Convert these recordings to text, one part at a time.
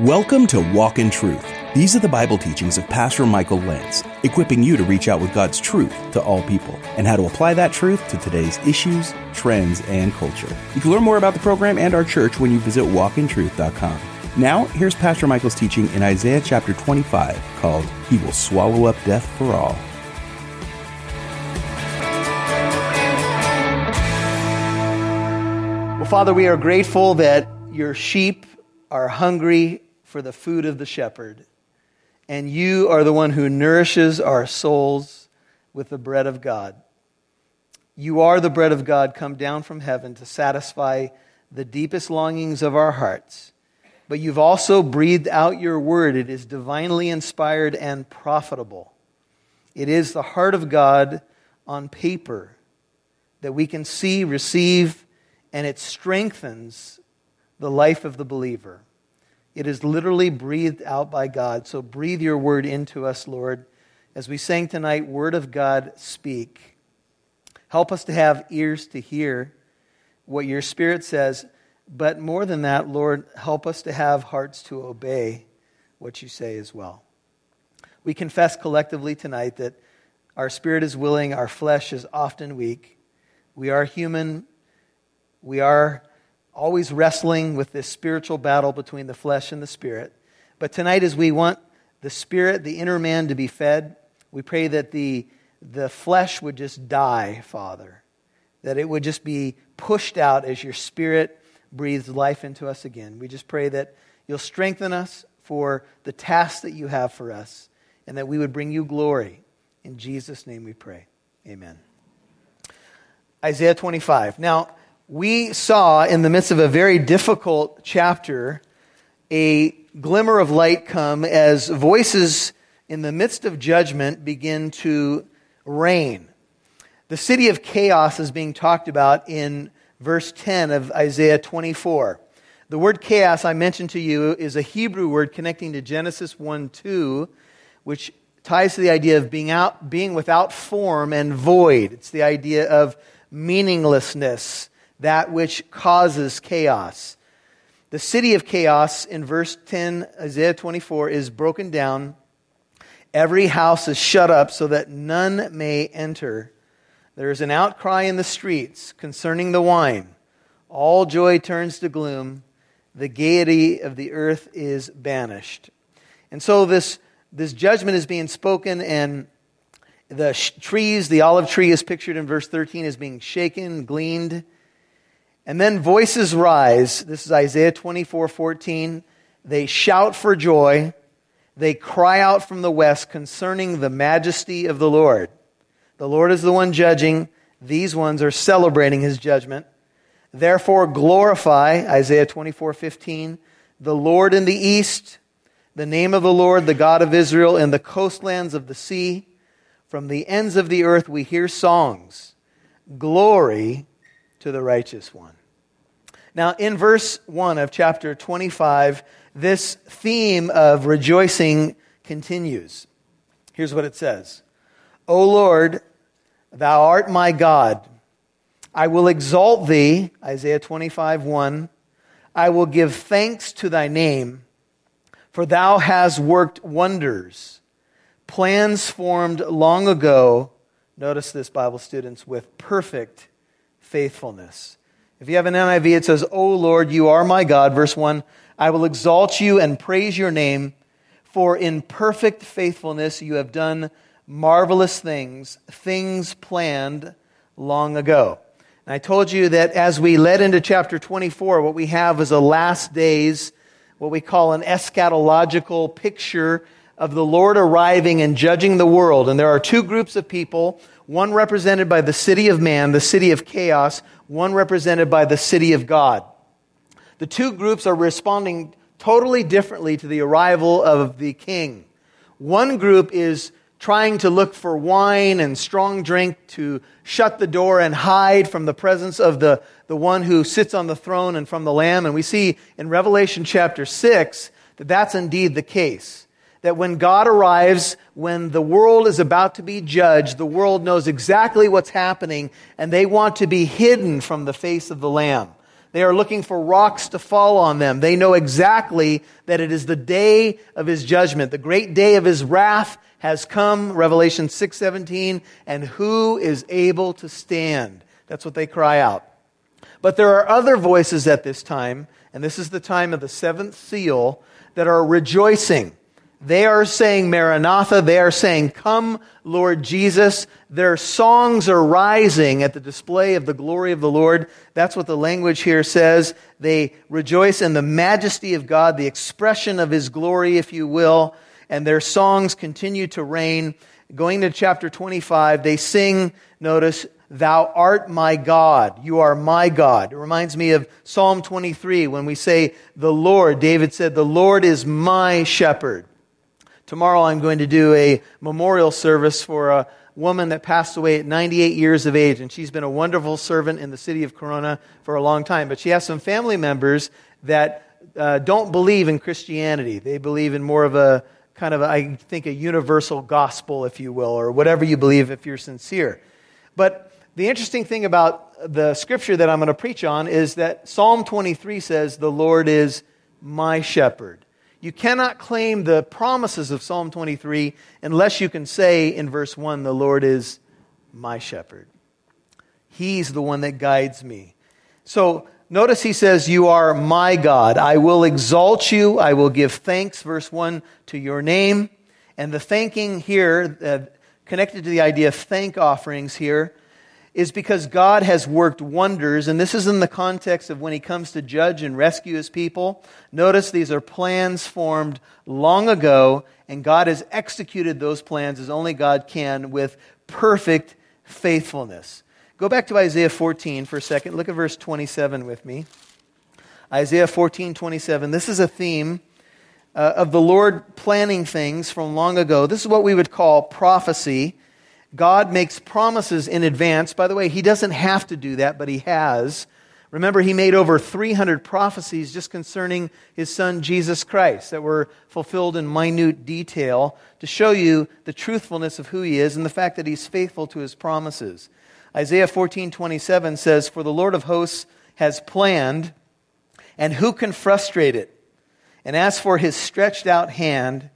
Welcome to Walk in Truth. These are the Bible teachings of Pastor Michael Lentz, equipping you to reach out with God's truth to all people and how to apply that truth to today's issues, trends, and culture. You can learn more about the program and our church when you visit walkintruth.com. Now, here's Pastor Michael's teaching in Isaiah chapter 25 called He Will Swallow Up Death for All. Well, Father, we are grateful that your sheep are hungry for the food of the shepherd, and you are the one who nourishes our souls with the bread of God. You are the bread of God come down from heaven to satisfy the deepest longings of our hearts. But you've also breathed out your word. It is divinely inspired and profitable. It is the heart of God on paper that we can see, receive, and it strengthens the life of the believer. It is literally breathed out by God. So breathe your word into us, Lord. As we sang tonight, Word of God, speak. Help us to have ears to hear what your Spirit says. But more than that, Lord, help us to have hearts to obey what you say as well. We confess collectively tonight that our spirit is willing, our flesh is often weak. We are human. We are always wrestling with this spiritual battle between the flesh and the spirit. But tonight, as we want the spirit, the inner man, to be fed, we pray that the, the flesh would just die, Father. That it would just be pushed out as your spirit breathes life into us again. We just pray that you'll strengthen us for the task that you have for us and that we would bring you glory. In Jesus' name we pray. Amen. Isaiah 25. Now, we saw in the midst of a very difficult chapter a glimmer of light come as voices in the midst of judgment begin to reign. The city of chaos is being talked about in verse 10 of Isaiah 24. The word chaos I mentioned to you is a Hebrew word connecting to Genesis 1 2, which ties to the idea of being, out, being without form and void. It's the idea of meaninglessness that which causes chaos. The city of chaos in verse 10, Isaiah 24, is broken down. Every house is shut up so that none may enter. There is an outcry in the streets concerning the wine. All joy turns to gloom. The gaiety of the earth is banished. And so this, this judgment is being spoken, and the sh- trees, the olive tree is pictured in verse 13 as being shaken, gleaned. And then voices rise. This is Isaiah 24 14. They shout for joy. They cry out from the west concerning the majesty of the Lord. The Lord is the one judging. These ones are celebrating his judgment. Therefore, glorify, Isaiah 24 15, the Lord in the east, the name of the Lord, the God of Israel, in the coastlands of the sea. From the ends of the earth we hear songs. Glory to the righteous one. Now, in verse 1 of chapter 25, this theme of rejoicing continues. Here's what it says O Lord, thou art my God. I will exalt thee, Isaiah 25, 1. I will give thanks to thy name, for thou hast worked wonders, plans formed long ago. Notice this, Bible students, with perfect faithfulness. If you have an NIV, it says, O Lord, you are my God. Verse 1 I will exalt you and praise your name, for in perfect faithfulness you have done marvelous things, things planned long ago. And I told you that as we led into chapter 24, what we have is a last days, what we call an eschatological picture of the Lord arriving and judging the world. And there are two groups of people one represented by the city of man, the city of chaos, one represented by the city of God. The two groups are responding totally differently to the arrival of the king. One group is trying to look for wine and strong drink to shut the door and hide from the presence of the, the one who sits on the throne and from the Lamb. And we see in Revelation chapter 6 that that's indeed the case that when God arrives, when the world is about to be judged, the world knows exactly what's happening and they want to be hidden from the face of the Lamb. They are looking for rocks to fall on them. They know exactly that it is the day of his judgment. The great day of his wrath has come, Revelation 6:17, and who is able to stand? That's what they cry out. But there are other voices at this time, and this is the time of the seventh seal, that are rejoicing. They are saying, Maranatha. They are saying, Come, Lord Jesus. Their songs are rising at the display of the glory of the Lord. That's what the language here says. They rejoice in the majesty of God, the expression of His glory, if you will. And their songs continue to reign. Going to chapter 25, they sing, notice, Thou art my God. You are my God. It reminds me of Psalm 23 when we say, The Lord, David said, The Lord is my shepherd. Tomorrow I'm going to do a memorial service for a woman that passed away at 98 years of age, and she's been a wonderful servant in the city of Corona for a long time. But she has some family members that uh, don't believe in Christianity. They believe in more of a kind of, a, I think, a universal gospel, if you will, or whatever you believe if you're sincere. But the interesting thing about the scripture that I'm going to preach on is that Psalm 23 says, The Lord is my shepherd. You cannot claim the promises of Psalm 23 unless you can say in verse 1, The Lord is my shepherd. He's the one that guides me. So notice he says, You are my God. I will exalt you. I will give thanks, verse 1, to your name. And the thanking here, uh, connected to the idea of thank offerings here, is because God has worked wonders, and this is in the context of when He comes to judge and rescue His people. Notice these are plans formed long ago, and God has executed those plans as only God can with perfect faithfulness. Go back to Isaiah 14 for a second. Look at verse 27 with me. Isaiah 14, 27. This is a theme uh, of the Lord planning things from long ago. This is what we would call prophecy. God makes promises in advance. By the way, He doesn't have to do that, but He has. Remember, He made over 300 prophecies just concerning His Son, Jesus Christ, that were fulfilled in minute detail to show you the truthfulness of who He is and the fact that He's faithful to His promises. Isaiah 14 27 says, For the Lord of hosts has planned, and who can frustrate it? And as for His stretched out hand,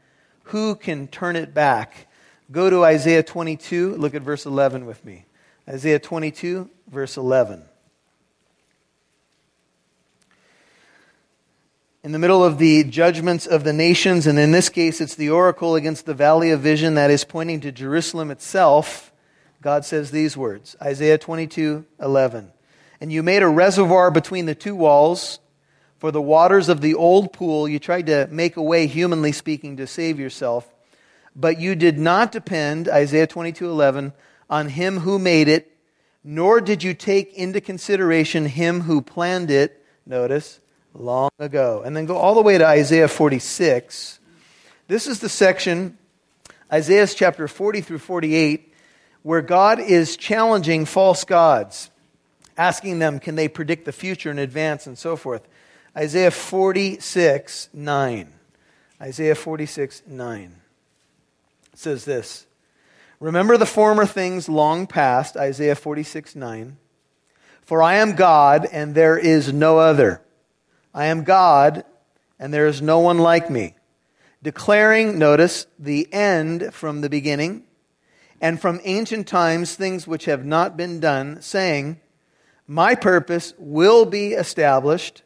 who can turn it back? Go to Isaiah 22, look at verse 11 with me. Isaiah 22, verse 11. In the middle of the judgments of the nations, and in this case it's the oracle against the valley of vision that is pointing to Jerusalem itself, God says these words Isaiah 22, 11. And you made a reservoir between the two walls for the waters of the old pool. You tried to make a way, humanly speaking, to save yourself but you did not depend, Isaiah 22:11, on him who made it, nor did you take into consideration him who planned it, notice, long ago. And then go all the way to Isaiah 46. This is the section, Isaiah's chapter 40 through 48, where God is challenging false gods, asking them, can they predict the future in advance and so forth. Isaiah 46, 9. Isaiah 46, 9 says this Remember the former things long past, Isaiah 46 9. For I am God, and there is no other. I am God, and there is no one like me. Declaring, notice, the end from the beginning, and from ancient times things which have not been done, saying, My purpose will be established.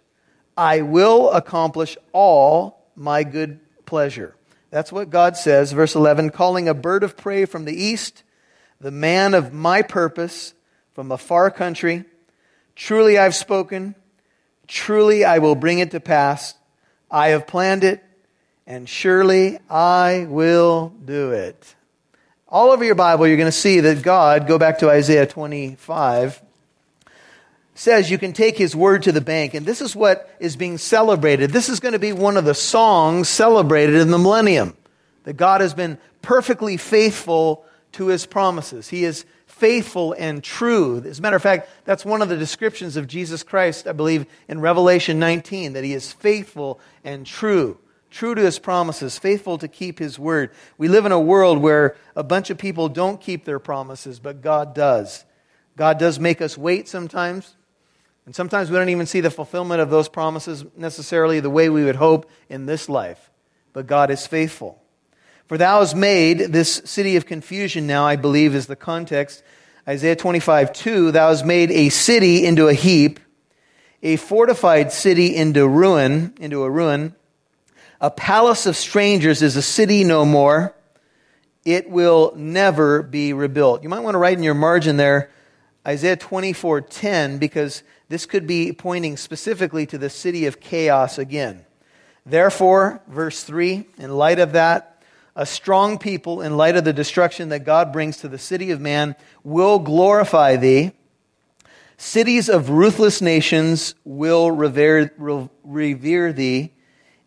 I will accomplish all my good pleasure. That's what God says. Verse 11 calling a bird of prey from the east, the man of my purpose from a far country. Truly I've spoken. Truly I will bring it to pass. I have planned it, and surely I will do it. All over your Bible, you're going to see that God, go back to Isaiah 25, says you can take his word to the bank. And this is what is being celebrated. This is going to be one of the songs celebrated in the millennium. That God has been perfectly faithful to his promises. He is faithful and true. As a matter of fact, that's one of the descriptions of Jesus Christ, I believe, in Revelation 19, that he is faithful and true. True to his promises, faithful to keep his word. We live in a world where a bunch of people don't keep their promises, but God does. God does make us wait sometimes. And sometimes we don't even see the fulfillment of those promises necessarily the way we would hope in this life. But God is faithful. For thou hast made this city of confusion now, I believe, is the context. Isaiah 25, 2, thou hast made a city into a heap, a fortified city into ruin, into a ruin. A palace of strangers is a city no more. It will never be rebuilt. You might want to write in your margin there, Isaiah 24, 10, because this could be pointing specifically to the city of chaos again. Therefore, verse 3, in light of that, a strong people, in light of the destruction that God brings to the city of man, will glorify thee. Cities of ruthless nations will revere, revere thee.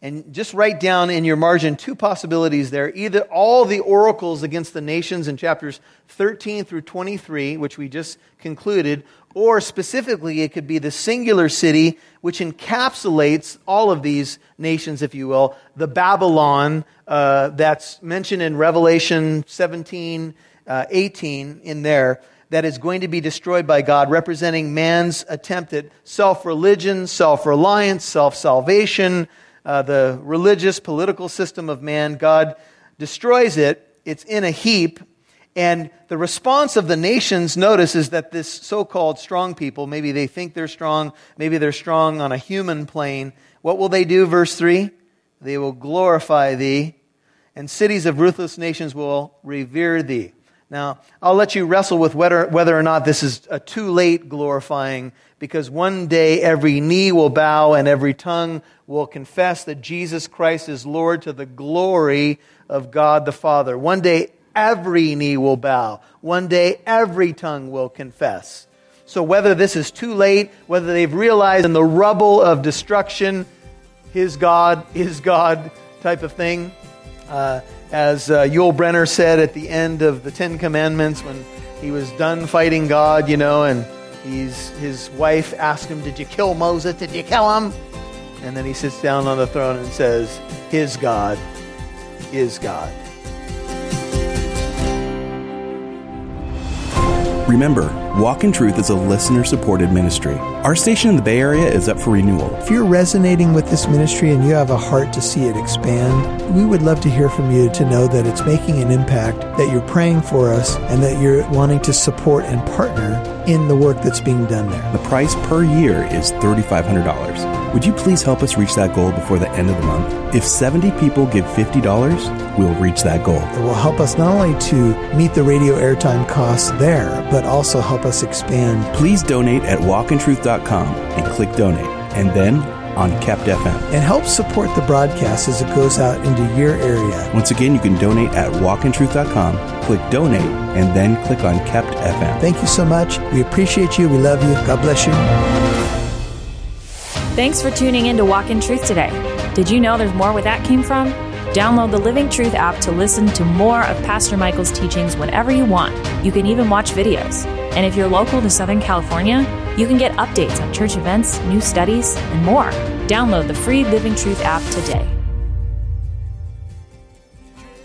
And just write down in your margin two possibilities there. Either all the oracles against the nations in chapters 13 through 23, which we just concluded, or specifically, it could be the singular city which encapsulates all of these nations, if you will, the Babylon uh, that's mentioned in Revelation 17, uh, 18 in there, that is going to be destroyed by God, representing man's attempt at self religion, self reliance, self salvation, uh, the religious, political system of man. God destroys it. It's in a heap and the response of the nations, notice, is that this so called strong people, maybe they think they're strong, maybe they're strong on a human plane. What will they do? Verse 3 They will glorify thee, and cities of ruthless nations will revere thee. Now, I'll let you wrestle with whether, whether or not this is a too late glorifying, because one day every knee will bow and every tongue will confess that Jesus Christ is Lord to the glory of God the Father. One day every knee will bow. One day, every tongue will confess. So, whether this is too late, whether they've realized in the rubble of destruction, his God is God type of thing, uh, as uh, Yul Brynner said at the end of the Ten Commandments when he was done fighting God, you know, and he's, his wife asked him, Did you kill Moses? Did you kill him? And then he sits down on the throne and says, His God is God. Remember, Walk in Truth is a listener supported ministry. Our station in the Bay Area is up for renewal. If you're resonating with this ministry and you have a heart to see it expand, we would love to hear from you to know that it's making an impact, that you're praying for us, and that you're wanting to support and partner in the work that's being done there. The price per year is $3,500. Would you please help us reach that goal before the end of the month? If 70 people give $50, we'll reach that goal. It will help us not only to meet the radio airtime costs there, but also help us expand. Please donate at walkintruth.com and click donate, and then on Kept FM. And help support the broadcast as it goes out into your area. Once again, you can donate at walkintruth.com, click donate, and then click on Kept FM. Thank you so much. We appreciate you. We love you. God bless you. Thanks for tuning in to Walk in Truth today. Did you know there's more where that came from? Download the Living Truth app to listen to more of Pastor Michael's teachings whenever you want. You can even watch videos. And if you're local to Southern California, you can get updates on church events, new studies, and more. Download the free Living Truth app today.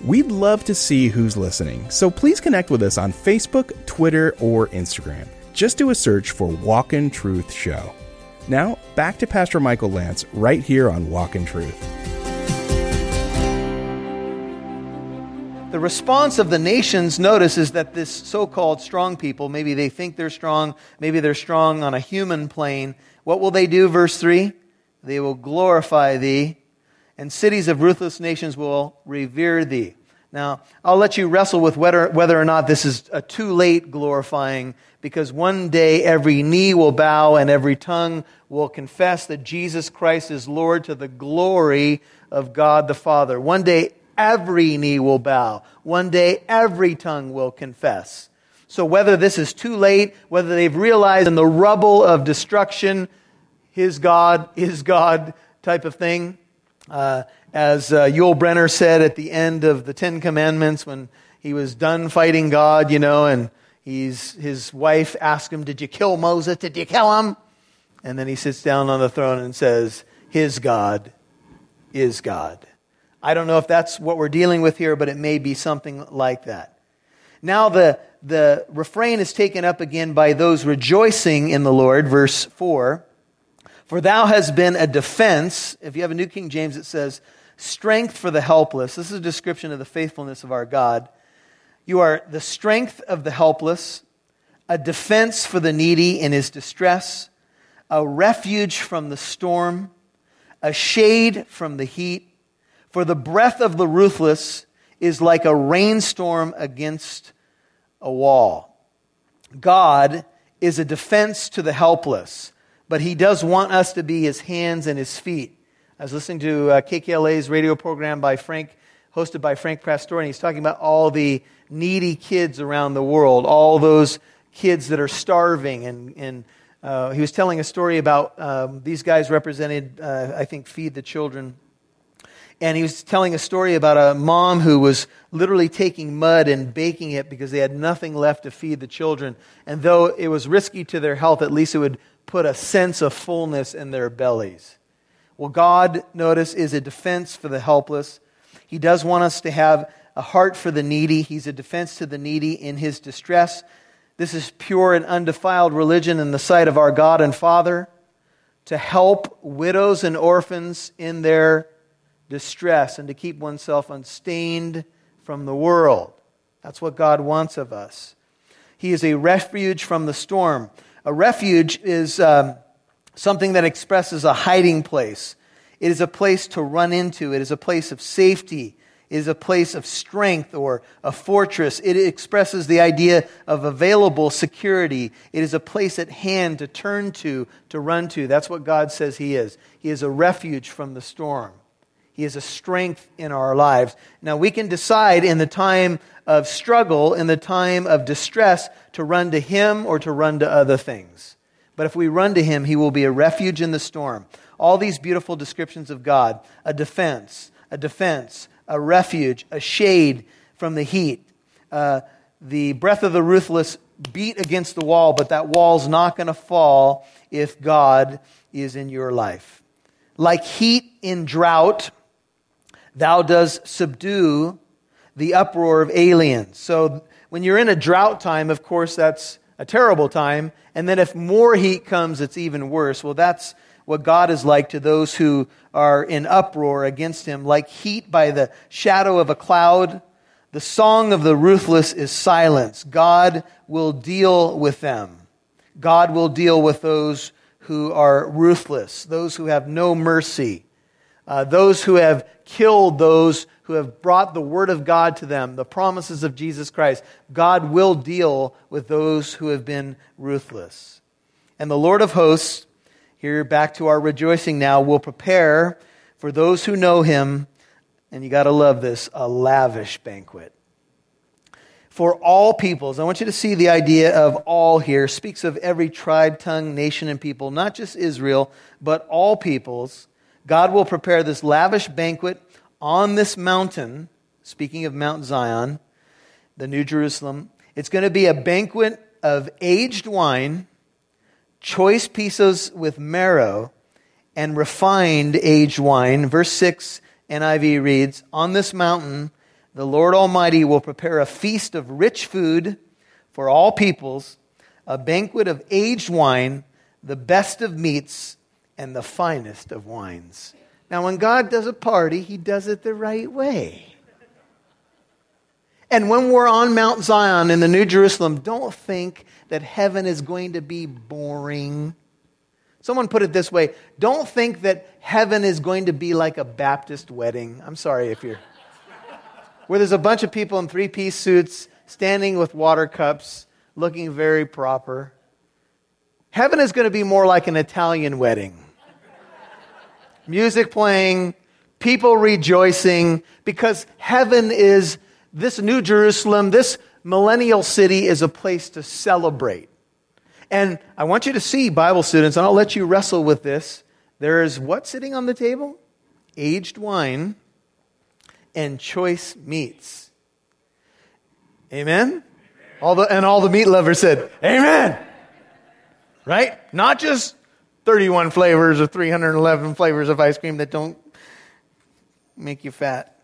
We'd love to see who's listening, so please connect with us on Facebook, Twitter, or Instagram. Just do a search for Walk in Truth Show. Now, back to Pastor Michael Lentz right here on Walk in Truth. The response of the nations, notice, is that this so called strong people, maybe they think they're strong, maybe they're strong on a human plane. What will they do? Verse 3 They will glorify thee, and cities of ruthless nations will revere thee. Now, I'll let you wrestle with whether, whether or not this is a too late glorifying, because one day every knee will bow and every tongue will confess that Jesus Christ is Lord to the glory of God the Father. One day every knee will bow. One day every tongue will confess. So whether this is too late, whether they've realized in the rubble of destruction, his God is God type of thing, uh, as uh, Yul Brynner said at the end of the Ten Commandments when he was done fighting God, you know, and he's, his wife asked him, Did you kill Moses? Did you kill him? And then he sits down on the throne and says, His God is God. I don't know if that's what we're dealing with here, but it may be something like that. Now, the, the refrain is taken up again by those rejoicing in the Lord, verse 4. For thou hast been a defense. If you have a New King James, it says, strength for the helpless. This is a description of the faithfulness of our God. You are the strength of the helpless, a defense for the needy in his distress, a refuge from the storm, a shade from the heat. For the breath of the ruthless is like a rainstorm against a wall. God is a defense to the helpless, but he does want us to be his hands and his feet. I was listening to uh, KKLA's radio program by Frank, hosted by Frank Pastore, and he's talking about all the needy kids around the world, all those kids that are starving. And, and uh, he was telling a story about um, these guys represented, uh, I think, Feed the Children. And he was telling a story about a mom who was literally taking mud and baking it because they had nothing left to feed the children. And though it was risky to their health, at least it would put a sense of fullness in their bellies. Well, God, notice, is a defense for the helpless. He does want us to have a heart for the needy. He's a defense to the needy in his distress. This is pure and undefiled religion in the sight of our God and Father to help widows and orphans in their distress and to keep oneself unstained from the world. That's what God wants of us. He is a refuge from the storm. A refuge is um, something that expresses a hiding place. It is a place to run into, it is a place of safety it is a place of strength or a fortress. It expresses the idea of available security. It is a place at hand to turn to, to run to. That's what God says He is. He is a refuge from the storm. He is a strength in our lives. Now, we can decide in the time of struggle, in the time of distress, to run to Him or to run to other things. But if we run to Him, He will be a refuge in the storm. All these beautiful descriptions of God a defense, a defense, a refuge, a shade from the heat. Uh, the breath of the ruthless beat against the wall, but that wall's not going to fall if God is in your life. Like heat in drought, thou does subdue the uproar of aliens. So when you're in a drought time, of course, that's a terrible time. And then if more heat comes, it's even worse. Well, that's what God is like to those who are in uproar against him. Like heat by the shadow of a cloud, the song of the ruthless is silence. God will deal with them. God will deal with those who are ruthless, those who have no mercy, uh, those who have killed those who have brought the word of God to them, the promises of Jesus Christ. God will deal with those who have been ruthless. And the Lord of hosts here, back to our rejoicing now, will prepare for those who know him, and you got to love this, a lavish banquet. For all peoples, I want you to see the idea of all here. Speaks of every tribe, tongue, nation, and people, not just Israel, but all peoples. God will prepare this lavish banquet on this mountain, speaking of Mount Zion, the New Jerusalem. It's going to be a banquet of aged wine choice pieces with marrow, and refined aged wine. Verse 6 NIV reads On this mountain, the Lord Almighty will prepare a feast of rich food for all peoples, a banquet of aged wine, the best of meats, and the finest of wines. Now, when God does a party, he does it the right way. And when we're on Mount Zion in the New Jerusalem, don't think that heaven is going to be boring. Someone put it this way don't think that heaven is going to be like a Baptist wedding. I'm sorry if you're. Where there's a bunch of people in three piece suits standing with water cups, looking very proper. Heaven is going to be more like an Italian wedding. Music playing, people rejoicing, because heaven is this New Jerusalem, this millennial city is a place to celebrate. And I want you to see, Bible students, and I'll let you wrestle with this. There is what sitting on the table? Aged wine and choice meats. Amen? All the, and all the meat lovers said, Amen. Right? Not just 31 flavors or 311 flavors of ice cream that don't make you fat.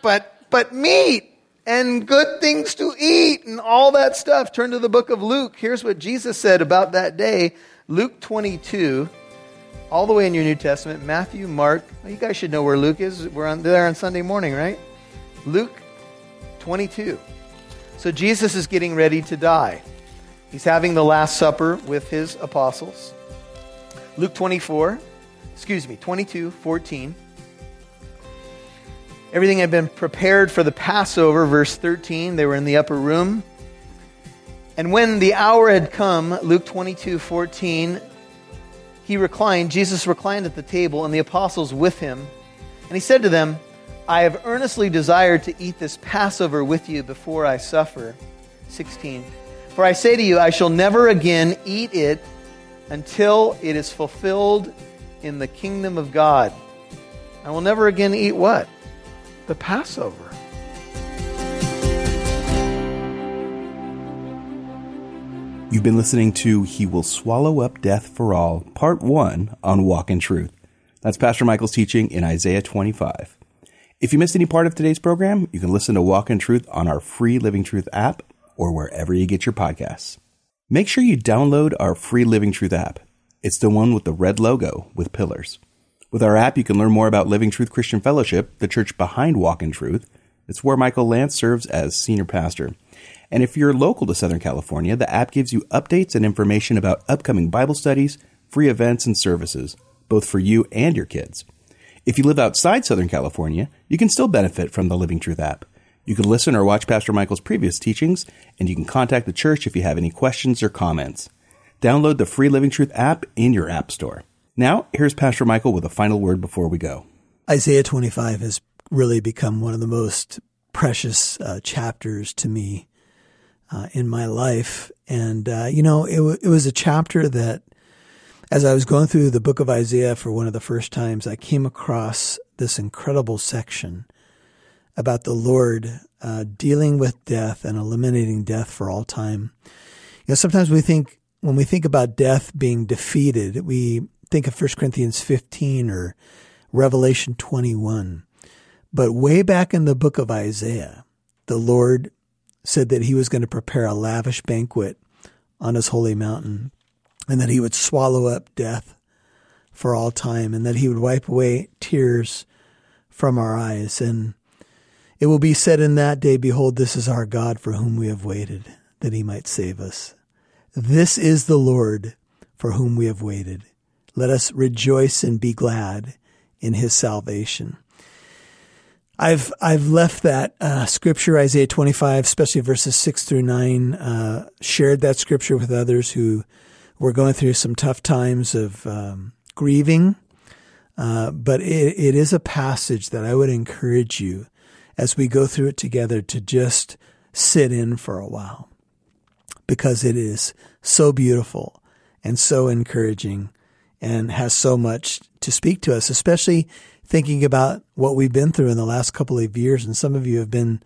But, but meat and good things to eat and all that stuff. Turn to the book of Luke. Here's what Jesus said about that day Luke 22, all the way in your New Testament. Matthew, Mark. Well, you guys should know where Luke is. We're on, there on Sunday morning, right? Luke 22. So Jesus is getting ready to die. He's having the Last Supper with his apostles. Luke 24, excuse me, 22, 14. Everything had been prepared for the Passover, verse 13. They were in the upper room. And when the hour had come, Luke 22, 14, he reclined, Jesus reclined at the table, and the apostles with him. And he said to them, I have earnestly desired to eat this Passover with you before I suffer. 16. For I say to you, I shall never again eat it until it is fulfilled in the kingdom of God. I will never again eat what? the Passover. You've been listening to He Will Swallow Up Death for All, Part 1 on Walk in Truth. That's Pastor Michael's teaching in Isaiah 25. If you missed any part of today's program, you can listen to Walk in Truth on our free Living Truth app or wherever you get your podcasts. Make sure you download our free Living Truth app. It's the one with the red logo with pillars. With our app, you can learn more about Living Truth Christian Fellowship, the church behind Walk in Truth. It's where Michael Lentz serves as senior pastor. And if you're local to Southern California, the app gives you updates and information about upcoming Bible studies, free events, and services, both for you and your kids. If you live outside Southern California, you can still benefit from the Living Truth app. You can listen or watch Pastor Michael's previous teachings, and you can contact the church if you have any questions or comments. Download the free Living Truth app in your app store. Now, here's Pastor Michael with a final word before we go. Isaiah 25 has really become one of the most precious uh, chapters to me uh, in my life. And, uh, you know, it, w- it was a chapter that, as I was going through the book of Isaiah for one of the first times, I came across this incredible section about the Lord uh, dealing with death and eliminating death for all time. You know, sometimes we think, when we think about death being defeated, we think of 1 Corinthians 15 or Revelation 21. But way back in the book of Isaiah, the Lord said that he was going to prepare a lavish banquet on his holy mountain and that he would swallow up death for all time and that he would wipe away tears from our eyes. And it will be said in that day, Behold, this is our God for whom we have waited, that he might save us. This is the Lord for whom we have waited. Let us rejoice and be glad in his salvation. I've I've left that uh, scripture Isaiah 25, especially verses six through nine, uh, shared that scripture with others who were going through some tough times of um, grieving. Uh, but it, it is a passage that I would encourage you as we go through it together to just sit in for a while because it is so beautiful and so encouraging and has so much to speak to us, especially thinking about what we've been through in the last couple of years. And some of you have been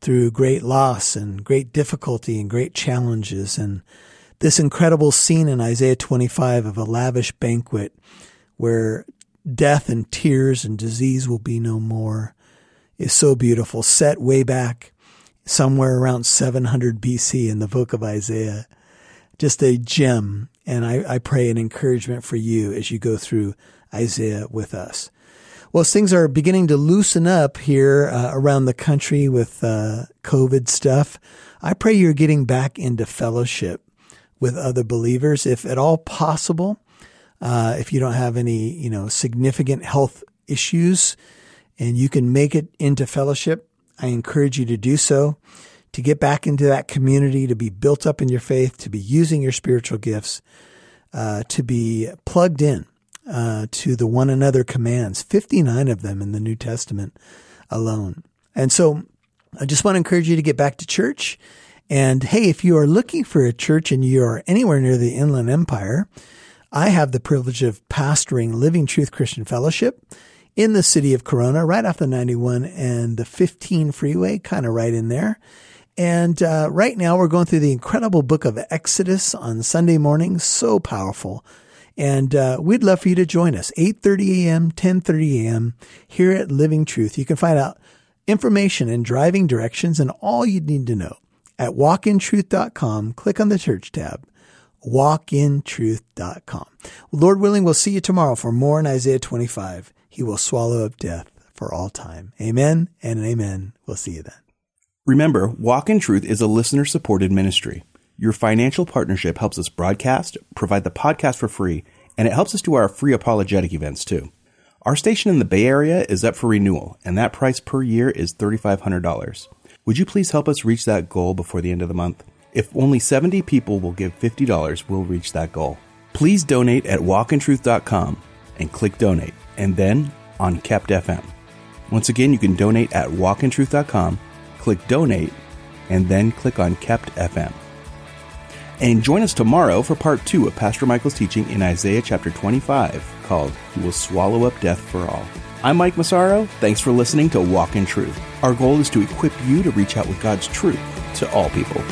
through great loss and great difficulty and great challenges. And this incredible scene in Isaiah 25 of a lavish banquet where death and tears and disease will be no more is so beautiful, set way back somewhere around 700 BC in the book of Isaiah. Just a gem and I, I pray an encouragement for you as you go through Isaiah with us. Well, as things are beginning to loosen up here uh, around the country with uh, COVID stuff, I pray you're getting back into fellowship with other believers, if at all possible. Uh, if you don't have any, you know, significant health issues, and you can make it into fellowship, I encourage you to do so. To get back into that community, to be built up in your faith, to be using your spiritual gifts uh, to be plugged in uh, to the one another commands, 59 of them in the New Testament alone. And so I just want to encourage you to get back to church. And hey, if you are looking for a church and you are anywhere near the Inland Empire, I have the privilege of pastoring Living Truth Christian Fellowship in the city of Corona, right off the 91 and the 15 freeway, kind of right in there. And uh, right now, we're going through the incredible book of Exodus on Sunday morning. So powerful. And uh, we'd love for you to join us, 8.30 a.m., 10.30 a.m. here at Living Truth. You can find out information and driving directions and all you'd need to know. At walkintruth.com, click on the church tab. Walkintruth.com. Lord willing, we'll see you tomorrow for more in Isaiah 25. He will swallow up death for all time. Amen and amen. We'll see you then. Remember, Walk in Truth is a listener supported ministry. Your financial partnership helps us broadcast, provide the podcast for free, and it helps us do our free apologetic events too. Our station in the Bay Area is up for renewal, and that price per year is $3,500. Would you please help us reach that goal before the end of the month? If only 70 people will give $50, we'll reach that goal. Please donate at walkintruth.com and click donate, and then on Kept FM. Once again, you can donate at walkintruth.com, click donate, and then click on Kept FM. And join us tomorrow for part two of Pastor Michael's teaching in Isaiah chapter 25 called He Will Swallow Up Death for All. I'm Mike Massaro. Thanks for listening to Walk in Truth. Our goal is to equip you to reach out with God's truth to all people.